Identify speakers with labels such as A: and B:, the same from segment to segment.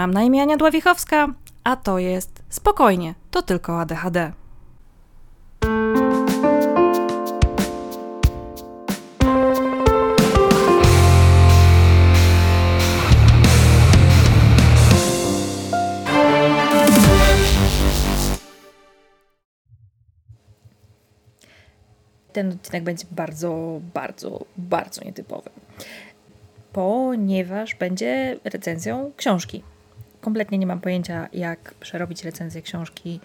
A: Mam na imię Ania Dławichowska, a to jest Spokojnie, to tylko ADHD. Ten odcinek będzie bardzo, bardzo, bardzo nietypowy, ponieważ będzie recenzją książki. Kompletnie nie mam pojęcia, jak przerobić recenzję książki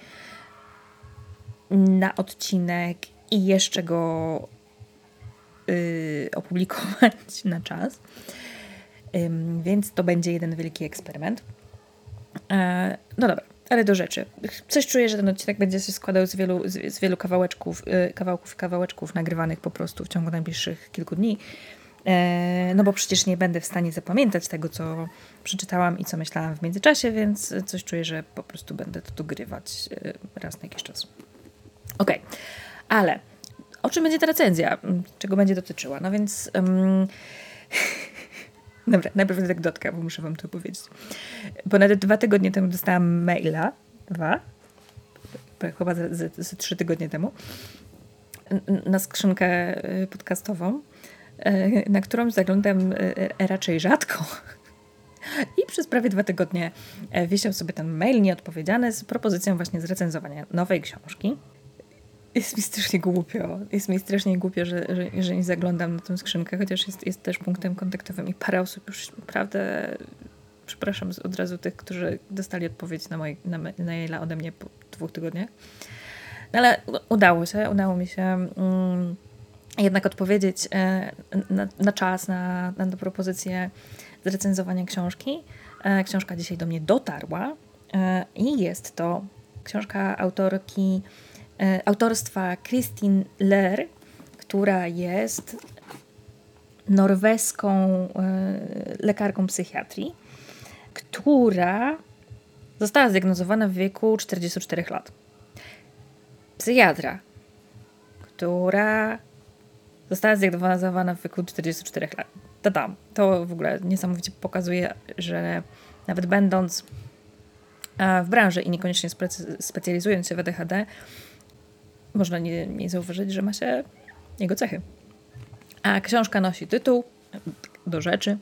A: na odcinek i jeszcze go yy, opublikować na czas. Więc to będzie jeden wielki eksperyment. Yy, no dobra, ale do rzeczy. Coś czuję, że ten odcinek będzie się składał z wielu, z, wielu kawałeczków, yy, kawałków, kawałeczków nagrywanych po prostu w ciągu najbliższych kilku dni. E, no bo przecież nie będę w stanie zapamiętać tego, co przeczytałam i co myślałam w międzyczasie, więc coś czuję, że po prostu będę to dogrywać e, raz na jakiś czas. Ok, ale o czym będzie ta recenzja? Czego będzie dotyczyła? No więc... Um, Dobra, najpierw anegdotka, bo muszę wam to powiedzieć. Ponad dwa tygodnie temu dostałam maila, dwa, chyba ze, trzy tygodnie temu, na skrzynkę e, podcastową, na którą zaglądam e, raczej rzadko. I przez prawie dwa tygodnie e, wisiał sobie ten mail nieodpowiedziany z propozycją właśnie zrecenzowania nowej książki. Jest mi strasznie głupio. Jest mi strasznie głupio, że, że, że nie zaglądam na tę skrzynkę, chociaż jest, jest też punktem kontaktowym i parę osób już naprawdę przepraszam od razu tych, którzy dostali odpowiedź na, moje, na, na maila ode mnie po dwóch tygodniach. No ale udało się, udało mi się. Mm, jednak odpowiedzieć e, na, na czas na, na propozycję zrecenzowania książki. E, książka dzisiaj do mnie dotarła e, i jest to książka autorki, autorstwa Christine Lehr, która jest norweską lekarką psychiatrii, która została zdiagnozowana w wieku 44 lat. Psychiatra, która Została zdiagnozowana w wieku 44 lat. Tadam. To w ogóle niesamowicie pokazuje, że nawet będąc e, w branży i niekoniecznie specjalizując się w ADHD, można nie, nie zauważyć, że ma się jego cechy. A książka nosi tytuł do rzeczy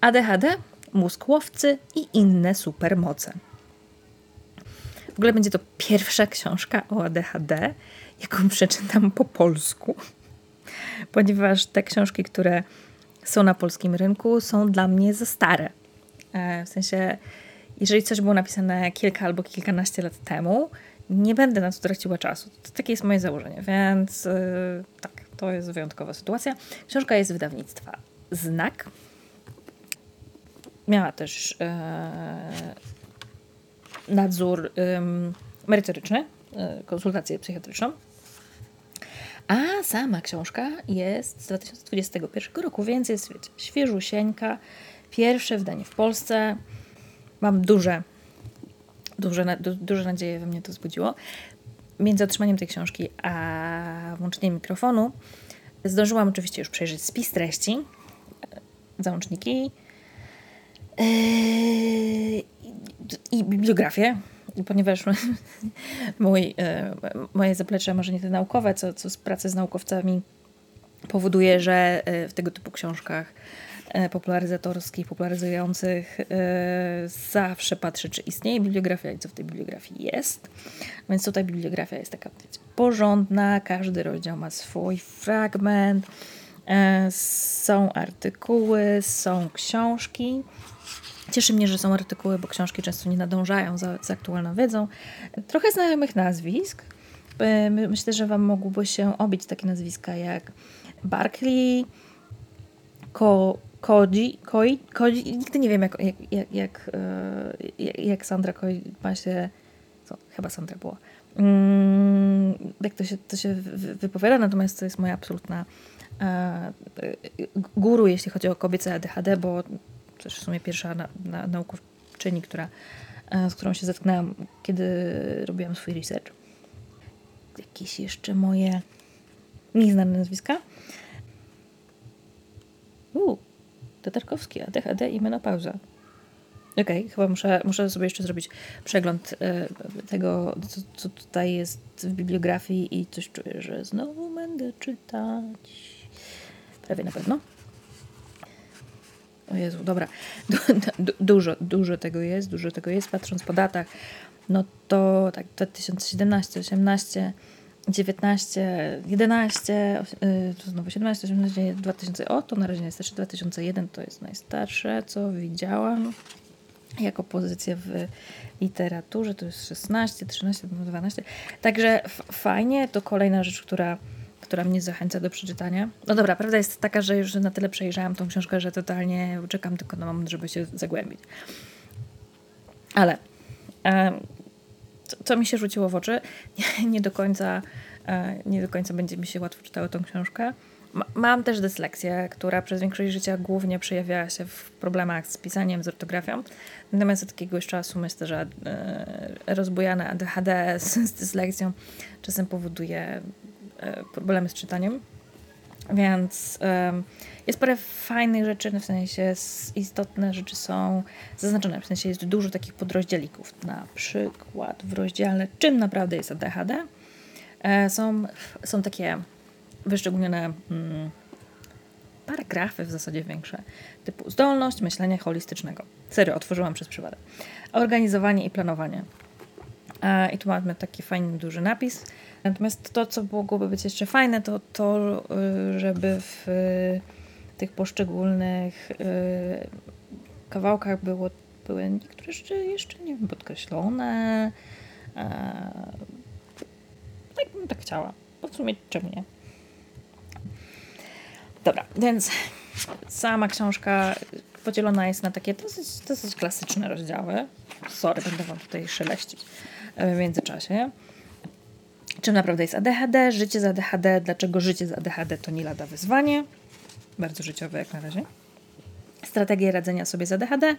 A: ADHD, mózg łowcy i inne supermoce. W ogóle będzie to pierwsza książka o ADHD, jaką przeczytam po polsku ponieważ te książki, które są na polskim rynku, są dla mnie za stare. E, w sensie, jeżeli coś było napisane kilka albo kilkanaście lat temu, nie będę na to traciła czasu. To takie jest moje założenie, więc e, tak, to jest wyjątkowa sytuacja. Książka jest wydawnictwa Znak. Miała też e, nadzór merytoryczny, konsultację psychiatryczną. A sama książka jest z 2021 roku, więc jest wiecie, świeżusieńka. Pierwsze wydanie w Polsce. Mam duże, duże, du, duże nadzieje we mnie to wzbudziło. Między otrzymaniem tej książki a włączeniem mikrofonu zdążyłam oczywiście już przejrzeć spis treści, załączniki yy, i bibliografię ponieważ mój, e, moje zaplecze, może nie te naukowe, co, co z pracy z naukowcami powoduje, że e, w tego typu książkach e, popularyzatorskich, popularyzujących zawsze patrzę, czy istnieje bibliografia i co w tej bibliografii jest. Więc tutaj bibliografia jest taka wiecie, porządna, każdy rozdział ma swój fragment, są artykuły, są książki. Cieszy mnie, że są artykuły, bo książki często nie nadążają za, za aktualną wiedzą. Trochę znajomych nazwisk. Myślę, że Wam mogłoby się obić takie nazwiska jak Barkley, Ko, Koi, Koji, nigdy nie wiem jak, jak, jak, jak, e, jak Sandra Koi ma się, co, chyba Sandra była, mm, jak to się, to się wypowiada, natomiast to jest moja absolutna e, guru, jeśli chodzi o kobiece ADHD, bo też w sumie pierwsza na, na, naukowczyni, która, e, z którą się zetknęłam, kiedy robiłam swój research. Jakieś jeszcze moje nieznane nazwiska. Uuu, Tatarkowski, ADHD i menopauza. Okej, okay, chyba muszę, muszę sobie jeszcze zrobić przegląd e, tego, co, co, tutaj jest w bibliografii i coś czuję, że znowu będę czytać. Prawie na pewno. O Jezu, dobra. Du, du, dużo, dużo tego jest, dużo tego jest. Patrząc po datach, no to tak 2017, 18, 19, 11, to znowu 17, 18, 2000, o to na razie najstarsze, 2001 to jest najstarsze, co widziałam jako pozycję w literaturze, to jest 16, 13, 12. Także fajnie, to kolejna rzecz, która, która mnie zachęca do przeczytania. No dobra, prawda jest taka, że już na tyle przejrzałam tą książkę, że totalnie czekam tylko na moment, żeby się zagłębić. Ale co, mi się rzuciło w oczy, nie, nie, do końca, e, nie do końca będzie mi się łatwo czytało tą książkę. mam też dysleksję, która przez większość życia głównie przejawiała się w problemach z pisaniem, z ortografią. Natomiast od jakiegoś czasu myślę, że e, rozbujane ADHD z, z dysleksją czasem powoduje problemy z czytaniem. Więc jest parę fajnych rzeczy, w sensie istotne rzeczy są zaznaczone, w sensie jest dużo takich podrozdzielików. Na przykład w rozdziale czym naprawdę jest ADHD e, są, są takie wyszczególnione hmm, paragrafy w zasadzie większe, typu zdolność myślenia holistycznego. Serio, otworzyłam przez przypadek. Organizowanie i planowanie. E, I tu mamy taki fajny, duży napis. Natomiast to, co mogłoby być jeszcze fajne, to to, y, żeby w tych poszczególnych y, kawałkach było, były niektóre rzeczy jeszcze, nie wiem, podkreślone. E, tak bym tak chciała. Po w sumie czemu nie? Dobra, więc sama książka podzielona jest na takie dosyć, dosyć klasyczne rozdziały. Sorry, będę Wam tutaj szeleścić w międzyczasie. Czym naprawdę jest ADHD? Życie z ADHD. Dlaczego życie z ADHD to nie lada wyzwanie? Bardzo życiowe jak na razie. Strategie radzenia sobie z ADHD.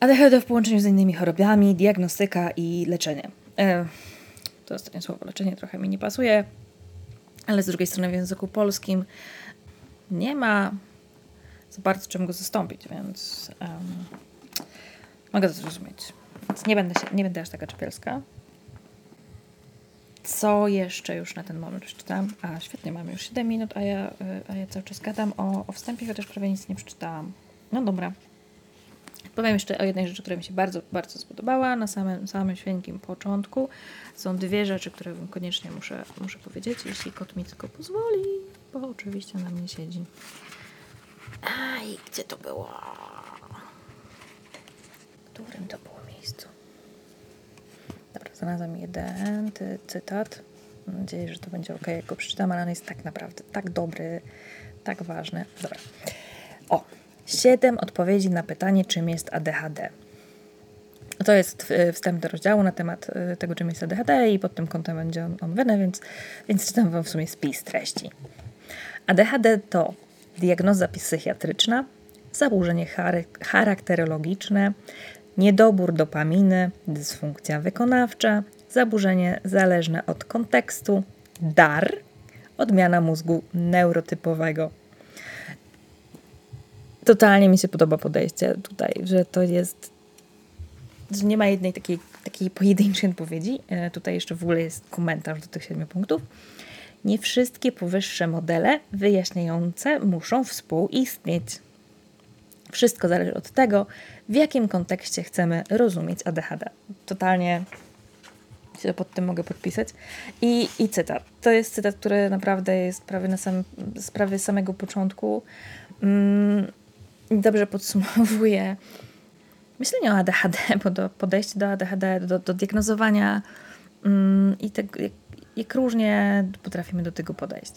A: ADHD w połączeniu z innymi chorobami, diagnostyka i leczenie. E, to ostatnie słowo leczenie trochę mi nie pasuje, ale z drugiej strony w języku polskim nie ma za bardzo czym go zastąpić, więc um, mogę to zrozumieć. Więc nie będę, się, nie będę aż taka czepielska. Co jeszcze już na ten moment przeczytałam? A, świetnie, mamy już 7 minut, a ja, a ja cały czas gadam o, o wstępie, chociaż prawie nic nie przeczytałam. No dobra. Powiem jeszcze o jednej rzeczy, która mi się bardzo, bardzo spodobała na samym, samym świętym początku. Są dwie rzeczy, które koniecznie muszę, muszę powiedzieć, jeśli kot mi tylko pozwoli, bo oczywiście na mnie siedzi. Aj, gdzie to było? W którym to było miejscu? Znalazłam jeden ty, cytat. Mam nadzieję, że to będzie ok, jak go przeczytam, ale on jest tak naprawdę tak dobry, tak ważny. Dobra. O, siedem odpowiedzi na pytanie, czym jest ADHD. To jest wstęp do rozdziału na temat y, tego, czym jest ADHD i pod tym kątem będzie on omówiony, więc, więc czytam Wam w sumie spis treści. ADHD to diagnoza psychiatryczna, zaburzenie charakterologiczne, niedobór dopaminy, dysfunkcja wykonawcza, zaburzenie zależne od kontekstu, dar, odmiana mózgu neurotypowego. Totalnie mi się podoba podejście tutaj, że to jest, że nie ma jednej takiej, takiej pojedynczej odpowiedzi. E, tutaj jeszcze w ogóle jest komentarz do tych siedmiu punktów. Nie wszystkie powyższe modele wyjaśniające muszą współistnieć. Wszystko zależy od tego, w jakim kontekście chcemy rozumieć ADHD. Totalnie się pod tym mogę podpisać. I, I cytat. To jest cytat, który naprawdę jest prawie na sam, z prawie samego początku. Mm, dobrze podsumowuje myślenie o ADHD, bo do podejście do ADHD, do, do diagnozowania mm, i tak, jak, jak różnie potrafimy do tego podejść.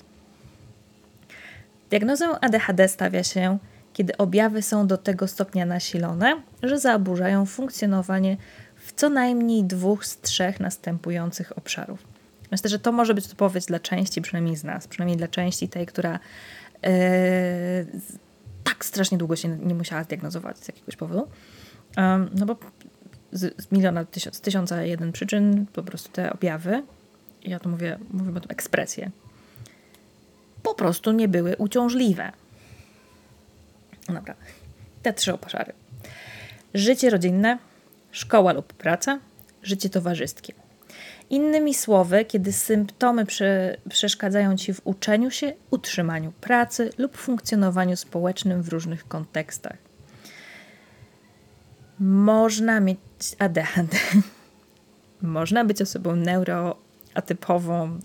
A: Diagnozę ADHD stawia się kiedy objawy są do tego stopnia nasilone, że zaburzają funkcjonowanie w co najmniej dwóch z trzech następujących obszarów. Myślę, że to może być odpowiedź dla części, przynajmniej z nas, przynajmniej dla części tej, która yy, tak strasznie długo się nie musiała zdiagnozować z jakiegoś powodu. Um, no bo z, z miliona, tysiąc, z tysiąca jeden przyczyn po prostu te objawy, ja to mówię, mówię o tym ekspresję, po prostu nie były uciążliwe. Dobra, te trzy obszary. życie rodzinne, szkoła lub praca, życie towarzyskie. Innymi słowy, kiedy symptomy prze, przeszkadzają ci w uczeniu się, utrzymaniu pracy lub funkcjonowaniu społecznym w różnych kontekstach. Można mieć ADHD. Można być osobą neuroatypową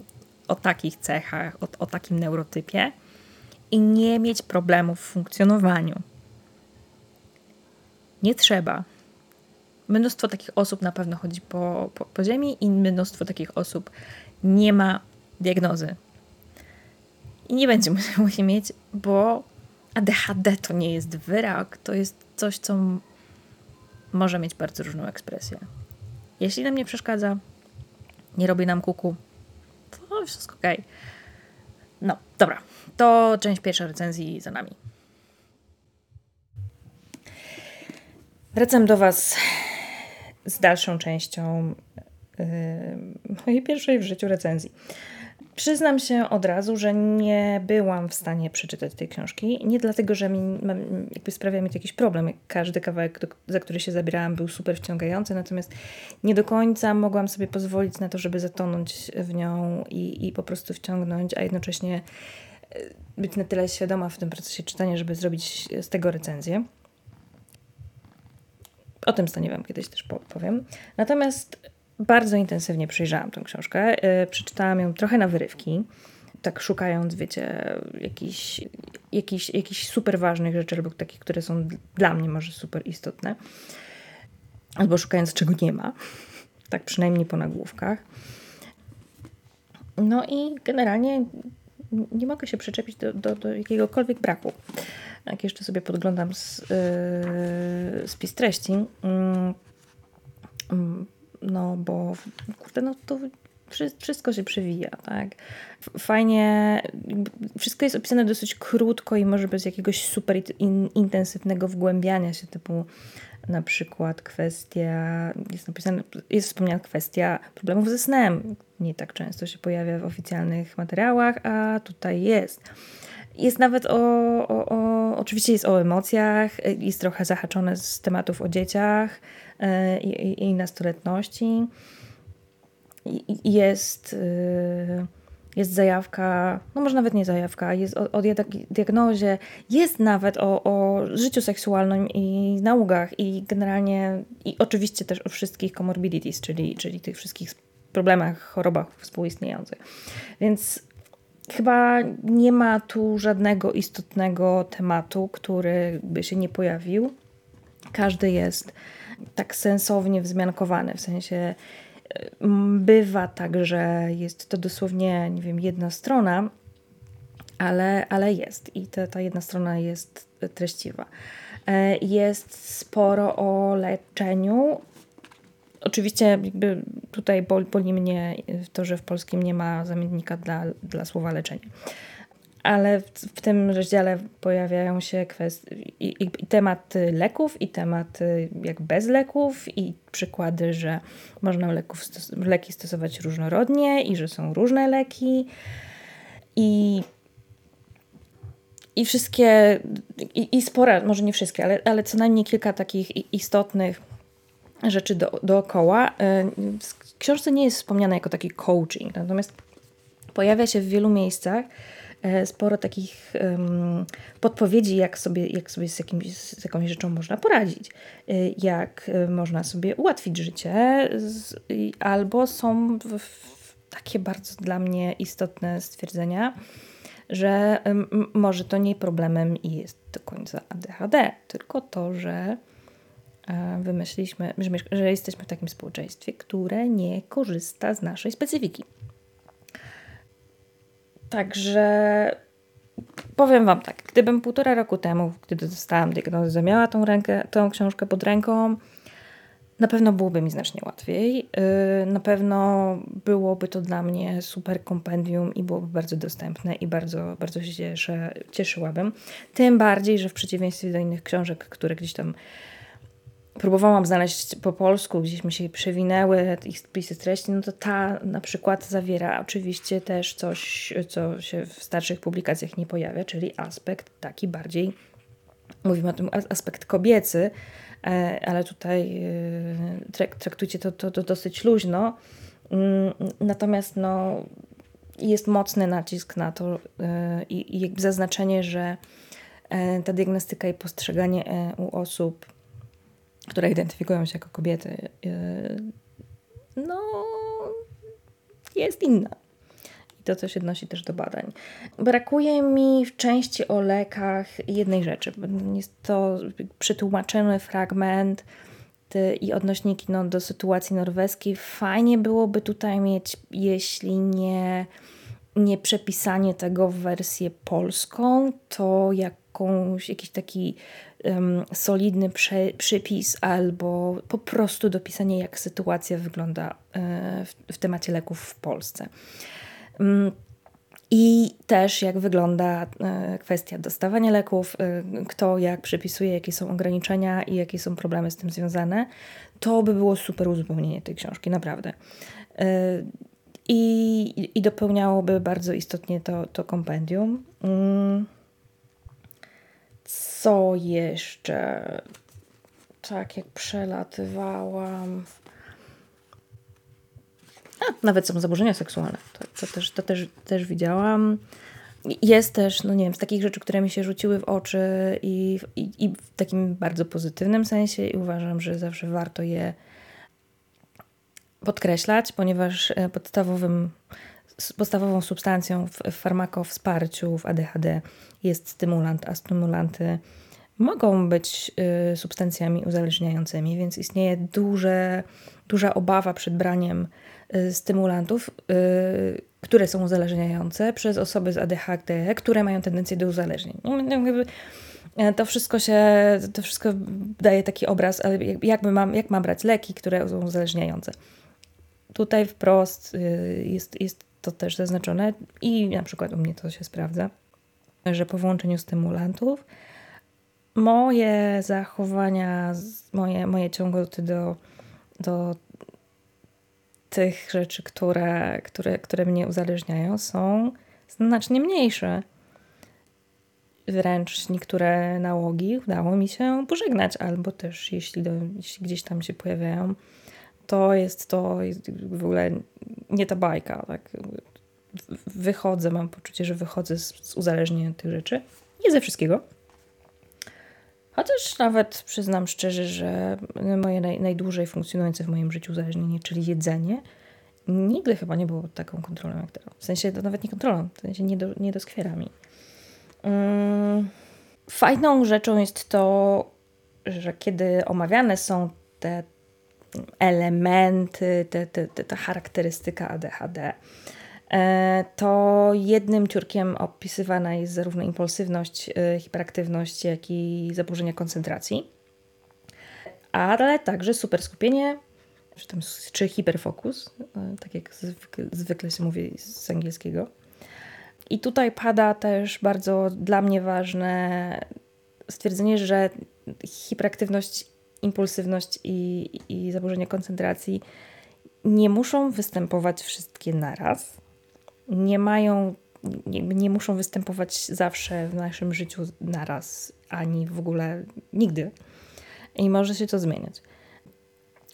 A: o takich cechach, o, o takim neurotypie i nie mieć problemów w funkcjonowaniu. Nie trzeba. Mnóstwo takich osób na pewno chodzi po, po, po ziemi i mnóstwo takich osób nie ma diagnozy. I nie będzie musiał mieć, bo ADHD to nie jest wyrok, to jest coś, co może mieć bardzo różną ekspresję. Jeśli nam nie przeszkadza, nie robi nam kuku, to wszystko ok. No, dobra. To część pierwsza recenzji za nami. Wracam do Was z dalszą częścią yy, mojej pierwszej w życiu recenzji. Przyznam się od razu, że nie byłam w stanie przeczytać tej książki. Nie dlatego, że mi, jakby sprawia mi to jakiś problem. Każdy kawałek, do, za który się zabierałam, był super wciągający, natomiast nie do końca mogłam sobie pozwolić na to, żeby zatonąć w nią i, i po prostu wciągnąć, a jednocześnie być na tyle świadoma w tym procesie czytania, żeby zrobić z tego recenzję. O tym stanie Wam kiedyś też powiem. Natomiast bardzo intensywnie przejrzałam tę książkę. Yy, przeczytałam ją trochę na wyrywki, tak szukając, wiecie, jakichś, jakichś, jakichś super ważnych rzeczy, albo takich, które są dla mnie może super istotne. Albo szukając, czego nie ma. Tak przynajmniej po nagłówkach. No i generalnie nie mogę się przyczepić do, do, do jakiegokolwiek braku. Jak jeszcze sobie podglądam z, yy, spis treści, yy, no bo kurde, no to wszystko się przewija, tak? Fajnie, wszystko jest opisane dosyć krótko i może bez jakiegoś super in, intensywnego wgłębiania się, typu na przykład kwestia, jest napisane, jest wspomniana kwestia problemów ze snem. Nie tak często się pojawia w oficjalnych materiałach, a tutaj jest. Jest nawet o, o, o oczywiście jest o emocjach, jest trochę zahaczone z tematów o dzieciach, E, i, i nastoletności. Jest, y, jest zajawka, no może nawet nie zajawka, jest o, o diagnozie, jest nawet o, o życiu seksualnym i naukach i generalnie, i oczywiście też o wszystkich comorbidities, czyli, czyli tych wszystkich problemach, chorobach współistniejących. Więc chyba nie ma tu żadnego istotnego tematu, który by się nie pojawił. Każdy jest tak sensownie wzmiankowany, w sensie bywa tak, że jest to dosłownie, nie wiem, jedna strona, ale, ale jest i ta, ta jedna strona jest treściwa. E, jest sporo o leczeniu. Oczywiście jakby tutaj boli, boli mnie to, że w polskim nie ma zamiennika dla, dla słowa leczenie ale w, w, tym rozdziale pojawiają się kwestie, i, i, temat leków, i temat jak bez leków, i przykłady, że można leków stos leki stosować różnorodnie i że są różne leki. I, i wszystkie, i, i spore, może nie wszystkie, ale, ale co najmniej kilka takich istotnych rzeczy do, dookoła. W książce nie jest wspomniane jako taki coaching, natomiast pojawia się w wielu miejscach sporo takich podpowiedzi, jak sobie, jak sobie z, jakimś, z jakąś rzeczą można poradzić, e, jak e, można sobie ułatwić życie, albo są takie bardzo dla mnie istotne stwierdzenia, że może to nie problemem i jest do końca ADHD, tylko to, że wymyśliliśmy, że jesteśmy w takim społeczeństwie, które nie korzysta z naszej specyfiki. Także powiem Wam tak, gdybym półtora roku temu, gdy dostałam diagnozę, miała tą, rękę, tą książkę pod ręką, na pewno byłoby mi znacznie łatwiej. Y, na pewno byłoby to dla mnie super kompendium i byłoby bardzo dostępne i bardzo, bardzo się cieszę, cieszyłabym. Tym bardziej, że w przeciwieństwie do innych książek, które gdzieś tam próbowałam znaleźć po polsku, gdzieś mi się przewinęły ich spisy treści, no to ta na przykład zawiera oczywiście też coś, co się w starszych publikacjach nie pojawia, czyli aspekt taki bardziej, mówimy o tym, aspekt kobiecy, ale tutaj traktujcie to, to, to dosyć luźno. Mm, natomiast no, jest mocny nacisk na to i, i zaznaczenie, że ta diagnostyka i postrzeganie u osób, które identyfikują się jako kobiety, no, jest inna. I to coś odnosi też do badań. Brakuje mi w części o lekach jednej rzeczy. Jest to przetłumaczony fragment i odnośniki no, do sytuacji norweskiej. Fajnie byłoby tutaj mieć, jeśli nie, nie przepisanie tego w wersję polską, to jakąś, jakiś taki um, solidny prze, przypis albo po prostu dopisanie, jak sytuacja wygląda e, w, w temacie leków w Polsce. Um, i też jak wygląda e, kwestia dostawania leków, e, kto jak przypisuje, jakie są ograniczenia i jakie są problemy z tym związane, to by było super uzupełnienie tej książki, naprawdę. I, i dopełniałoby bardzo istotnie to, to kompendium. Co jeszcze? Tak, jak przelatywałam. A, nawet są zaburzenia seksualne. To, to, też, to też, też widziałam. Jest też, no nie wiem, z takich rzeczy, które mi się rzuciły w oczy i, i, i w takim bardzo pozytywnym sensie, i uważam, że zawsze warto je podkreślać, ponieważ e, podstawowym podstawową substancją w farmakowsparciu w ADHD jest stymulant, a stymulanty mogą być y, substancjami uzależniającymi, więc istnieje duże, duża obawa przed braniem y, stymulantów, y, które są uzależniające przez osoby z ADHD, które mają tendencję do uzależnień. E, to wszystko się, to wszystko daje taki obraz, ale jakby mam, jak mam brać leki, które są uzależniające. Tutaj wprost jest, jest to też zaznaczone i na przykład u mnie to się sprawdza, że po włączeniu stymulantów moje zachowania, moje, moje ciągoty do, do tych rzeczy, które, które, które mnie uzależniają, są znacznie mniejsze. Wręcz niektóre nałogi udało mi się pożegnać, albo też jeśli, do, jeśli gdzieś tam się pojawiają, to jest to w ogóle nie ta bajka. Tak? Wychodzę, mam poczucie, że wychodzę z, z uzależnienia tych rzeczy. Nie ze wszystkiego. Chociaż nawet przyznam szczerze, że moje naj, najdłużej funkcjonujące w moim życiu uzależnienie, czyli jedzenie, nigdy chyba nie było pod taką kontrolą jak teraz. W sensie to nawet nie kontrolą, w sensie nie, do, nie doskwiera mi. Um, fajną rzeczą jest to, że kiedy omawiane są te elementy, te, te, ta charakterystyka ADHD, e, to jednym ciurkiem opisywana jest zarówno impulsywność, e, hiperaktywność, jak i zaburzenia koncentracji, ale także superskupienie, czy, czy hiperfokus, e, tak jak zwykle się mówi z angielskiego. I tutaj pada też bardzo dla mnie ważne stwierdzenie, że hiperaktywność impulsywność i, i zaburzenia koncentracji nie muszą występować wszystkie naraz. Nie mają, nie, nie muszą występować zawsze w naszym życiu naraz, ani w ogóle nigdy. I może się to zmieniać.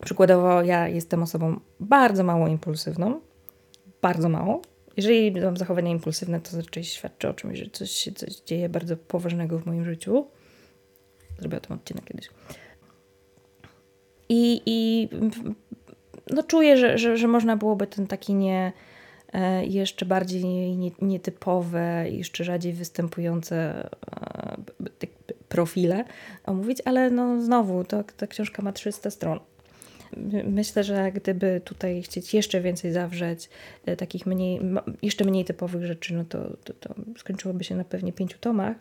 A: Przykładowo, ja jestem osobą bardzo mało impulsywną, bardzo mało. Jeżeli mam zachowania impulsywne, to raczej świadczy o czymś, że coś się coś dzieje bardzo poważnego w moim życiu. Zrobię o tym odcinek kiedyś. I, i no czuję, że, że, że można byłoby ten taki nie e, jeszcze bardziej nietypowe, jeszcze rzadziej występujące e, profile omówić, ale no znowu, to, ta książka ma 300 stron. Myślę, że gdyby tutaj chcieć jeszcze więcej zawrzeć e, takich mniej, jeszcze mniej typowych rzeczy, no to, to, to skończyłoby się na pewnie pięciu tomach.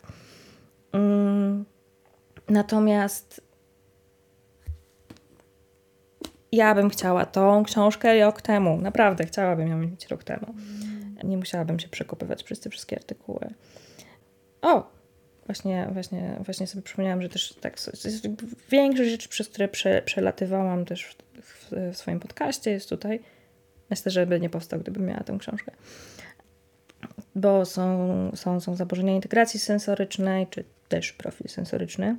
A: Mm, natomiast ja bym chciała tą książkę rok temu. Naprawdę chciałabym ją mieć rok temu. Nie musiałabym się przekopywać przez te wszystkie artykuły. O! Właśnie, właśnie, właśnie sobie przypomniałam, że też tak większość rzeczy, przez które prze, przelatywałam też w, w, swoim podcaście jest tutaj. Myślę, że by nie powstał, gdybym miała tę książkę. Bo są, są, są zaburzenia integracji sensorycznej, czy też profil sensoryczny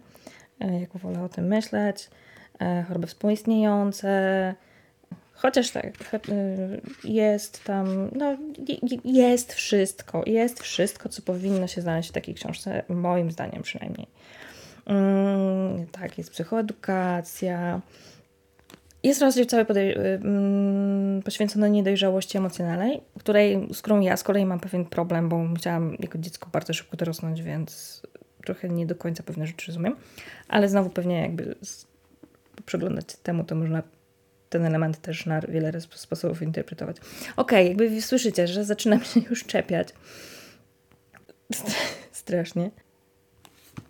A: e, jak wolę o tym myśleć, choroby współistniejące, chociaż tak, jest tam, no jest wszystko, jest wszystko, co powinno się znaleźć w takiej książce, moim zdaniem przynajmniej. Mm, tak, jest psychoedukacja, jest rozdział cały mm, poświęcony niedojrzałości emocjonalnej, której, z którą ja z kolei mam pewien problem, bo musiałam jako dziecko bardzo szybko dorosnąć, więc trochę nie do końca pewne rzeczy rozumiem. Ale znowu pewnie jakby przeglądać temu, to można ten element też na wiele sposobów interpretować. Okej, okay, jakby słyszycie, że zaczynam się już czepiać. Strasznie.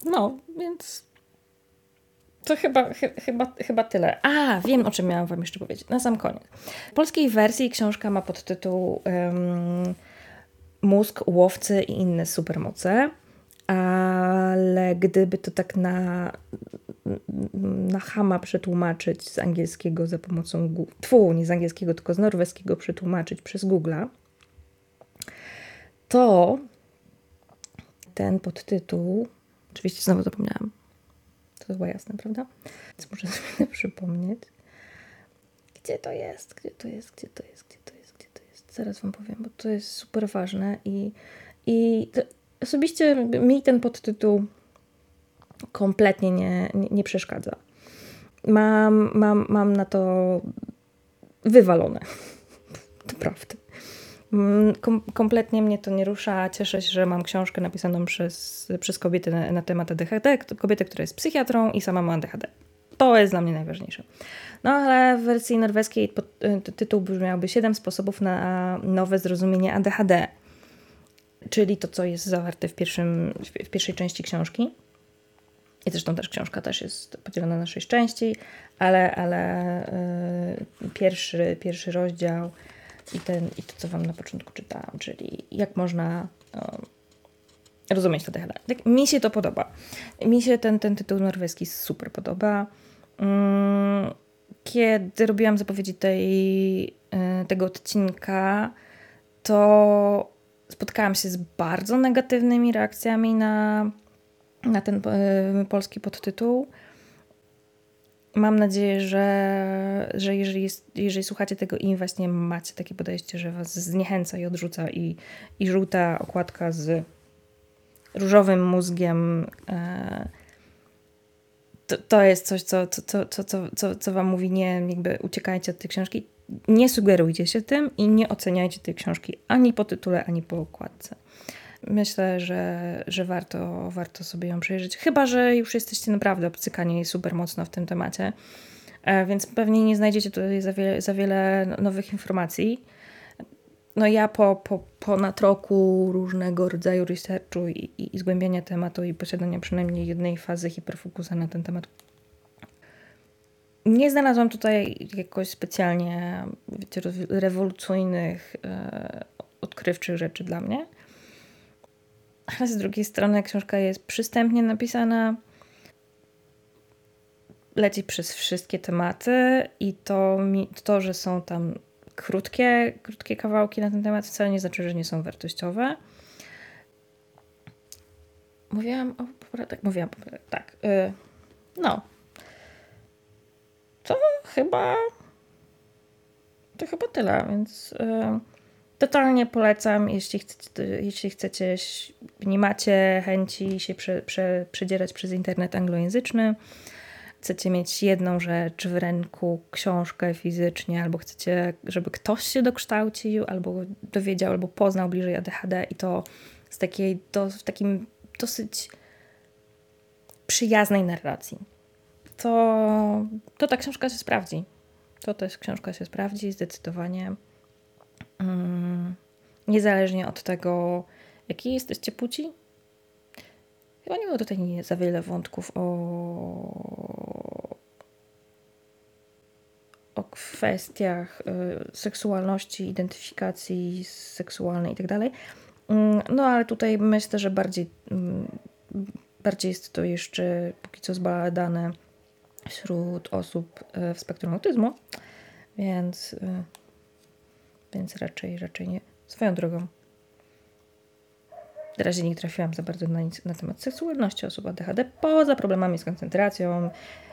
A: No, więc to chyba, ch chyba, chyba tyle. A, wiem o czym miałam Wam jeszcze powiedzieć. Na sam koniec. W polskiej wersji książka ma podtytuł um, Mózg, łowcy i inne supermoce. Ale gdyby to tak na, na hama przetłumaczyć z angielskiego za pomocą Tfu, nie z angielskiego, tylko z norweskiego przetłumaczyć przez Google'a, to ten podtytuł, oczywiście znowu zapomniałam, to chyba jasne, prawda? Więc muszę sobie przypomnieć. Gdzie to jest? Gdzie to jest? Gdzie to jest? Gdzie to jest? Gdzie to jest? Zaraz Wam powiem, bo to jest super ważne i, i osobiście mi ten podtytuł kompletnie nie, nie, nie przeszkadza. Mam, mam, mam na to wywalone. To prawda. Mm, kom kompletnie mnie to nie rusza. Cieszę się, że mam książkę napisaną przez, przez kobietę na, na temat ADHD, kobietę, która jest psychiatrą i sama ma ADHD. To jest dla mnie najważniejsze. No ale w wersji norweskiej y, tytuł brzmiałby 7 sposobów na nowe zrozumienie ADHD, czyli to, co jest zawarte w, pierwszym, w pierwszej części książki. I zresztą też książka też jest podzielona na sześć części, ale, ale yy, pierwszy, pierwszy rozdział i, ten, i to, co Wam na początku czytałam, czyli jak można um, rozumieć to DHD. Tak, mi się to podoba. Mi się ten, ten tytuł norweski super podoba. Um, kiedy robiłam zapowiedzi tej, y, tego odcinka, to spotkałam się z bardzo negatywnymi reakcjami na, na ten y, polski podtytuł. Mam nadzieję, że, że jeżeli, jeżeli słuchacie tego i właśnie macie takie podejście, że was zniechęca i odrzuca i, i żółta okładka z różowym mózgiem e, to, to jest coś, co, co, co, co, co, co wam mówi nie, jakby uciekajcie od tej książki. Nie sugerujcie się tym i nie oceniajcie tej książki ani po tytule, ani po okładce myślę, że, że warto, warto sobie ją przejrzeć. Chyba, że już jesteście naprawdę obcykani super mocno w tym temacie, e, więc pewnie nie znajdziecie tutaj za wiele, za wiele nowych informacji. No ja po, po ponad roku różnego rodzaju researchu i, i, i zgłębiania tematu i posiadania przynajmniej jednej fazy hiperfokusa na ten temat nie znalazłam tutaj jakoś specjalnie wiecie, rewolucyjnych, e, odkrywczych rzeczy dla mnie ale z drugiej strony książka jest przystępnie napisana, leci przez wszystkie tematy i to, to że są tam krótkie, krótkie kawałki na ten temat wcale nie znaczy, że nie są wartościowe. Mówiłam o tak, mówiłam, tak. Yy, no. To chyba to chyba tyle, więc yy, Totalnie polecam, jeśli chcecie, jeśli chcecie, nie macie chęci się prze, prze, przedzierać przez internet anglojęzyczny, chcecie mieć jedną rzecz w ręku, książkę fizycznie, albo chcecie, żeby ktoś się dokształcił, albo dowiedział, albo poznał bliżej ADHD i to z takiej, do, w takim dosyć przyjaznej narracji, to, to ta książka się sprawdzi. To też książka się sprawdzi zdecydowanie. Mm, niezależnie od tego, jakiej jesteście płci. Chyba nie było tutaj nie za wiele wątków o, o kwestiach y, seksualności, identyfikacji seksualnej itd. Tak mm, no ale tutaj myślę, że bardziej, mm, bardziej jest to jeszcze póki co zbadane wśród osób y, w spektrum autyzmu, więc y, więc raczej, raczej nie. Swoją drogą. Na razie nie trafiłam za bardzo na nic na temat seksualności osób ADHD, poza problemami z koncentracją.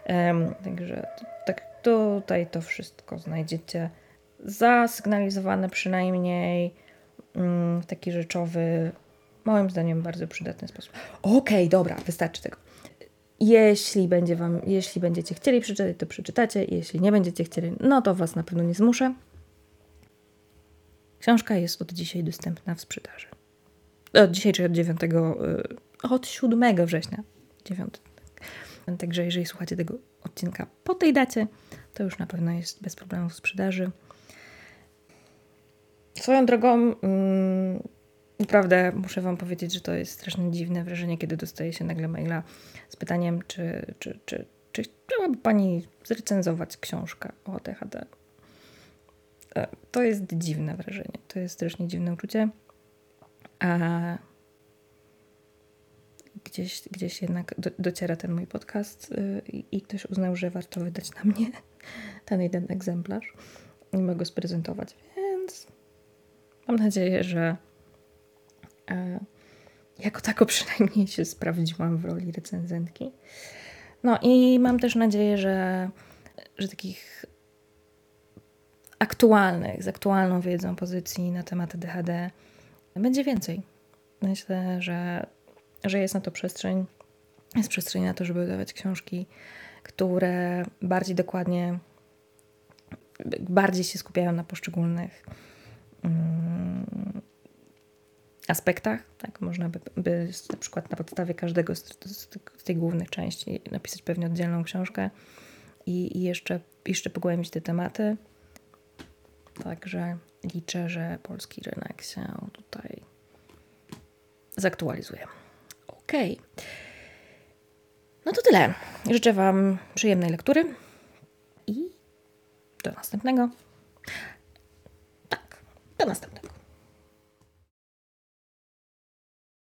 A: Um, także tak tutaj to wszystko znajdziecie zasygnalizowane przynajmniej um, w taki rzeczowy, moim zdaniem bardzo przydatny sposób. Okej, okay, dobra, wystarczy tego. Jeśli, będzie wam, jeśli będziecie chcieli przeczytać, to przeczytacie. Jeśli nie będziecie chcieli, no to Was na pewno nie zmuszę. Książka jest od dzisiaj dostępna w sprzedaży. Od dzisiaj, czy od 9, y, od 7 września. 9. Także jeżeli słuchacie tego odcinka po tej dacie, to już na pewno jest bez problemu w sprzedaży. Swoją drogą, mm, naprawdę muszę Wam powiedzieć, że to jest strasznie dziwne wrażenie, kiedy dostaje się nagle maila z pytaniem, czy, czy, czy, czy chciałaby Pani zrecenzować książkę o ADHD. E, to jest dziwne wrażenie. To jest strasznie dziwne uczucie. A gdzieś, gdzieś jednak do, dociera ten mój podcast yy, i ktoś uznał, że warto wydać na mnie ten jeden egzemplarz i mogę go sprezentować. Więc mam nadzieję, że yy, jako tako przynajmniej się sprawdziłam w roli recenzentki. No i mam też nadzieję, że, że takich aktualnych, z aktualną wiedzą pozycji na temat DHD będzie więcej. Myślę, że, że jest na to przestrzeń. Jest przestrzeń na to, żeby wydawać książki, które bardziej dokładnie, bardziej się skupiają na poszczególnych um, aspektach. Tak, można by, by na przykład na podstawie każdego z, z, z tej głównych części napisać pewnie oddzielną książkę i, i jeszcze, jeszcze pogłębić te tematy. Także liczę, że polski rynek się tutaj zaktualizuje. Ok. No to tyle. Życzę Wam przyjemnej lektury i do następnego. Tak, do następnego.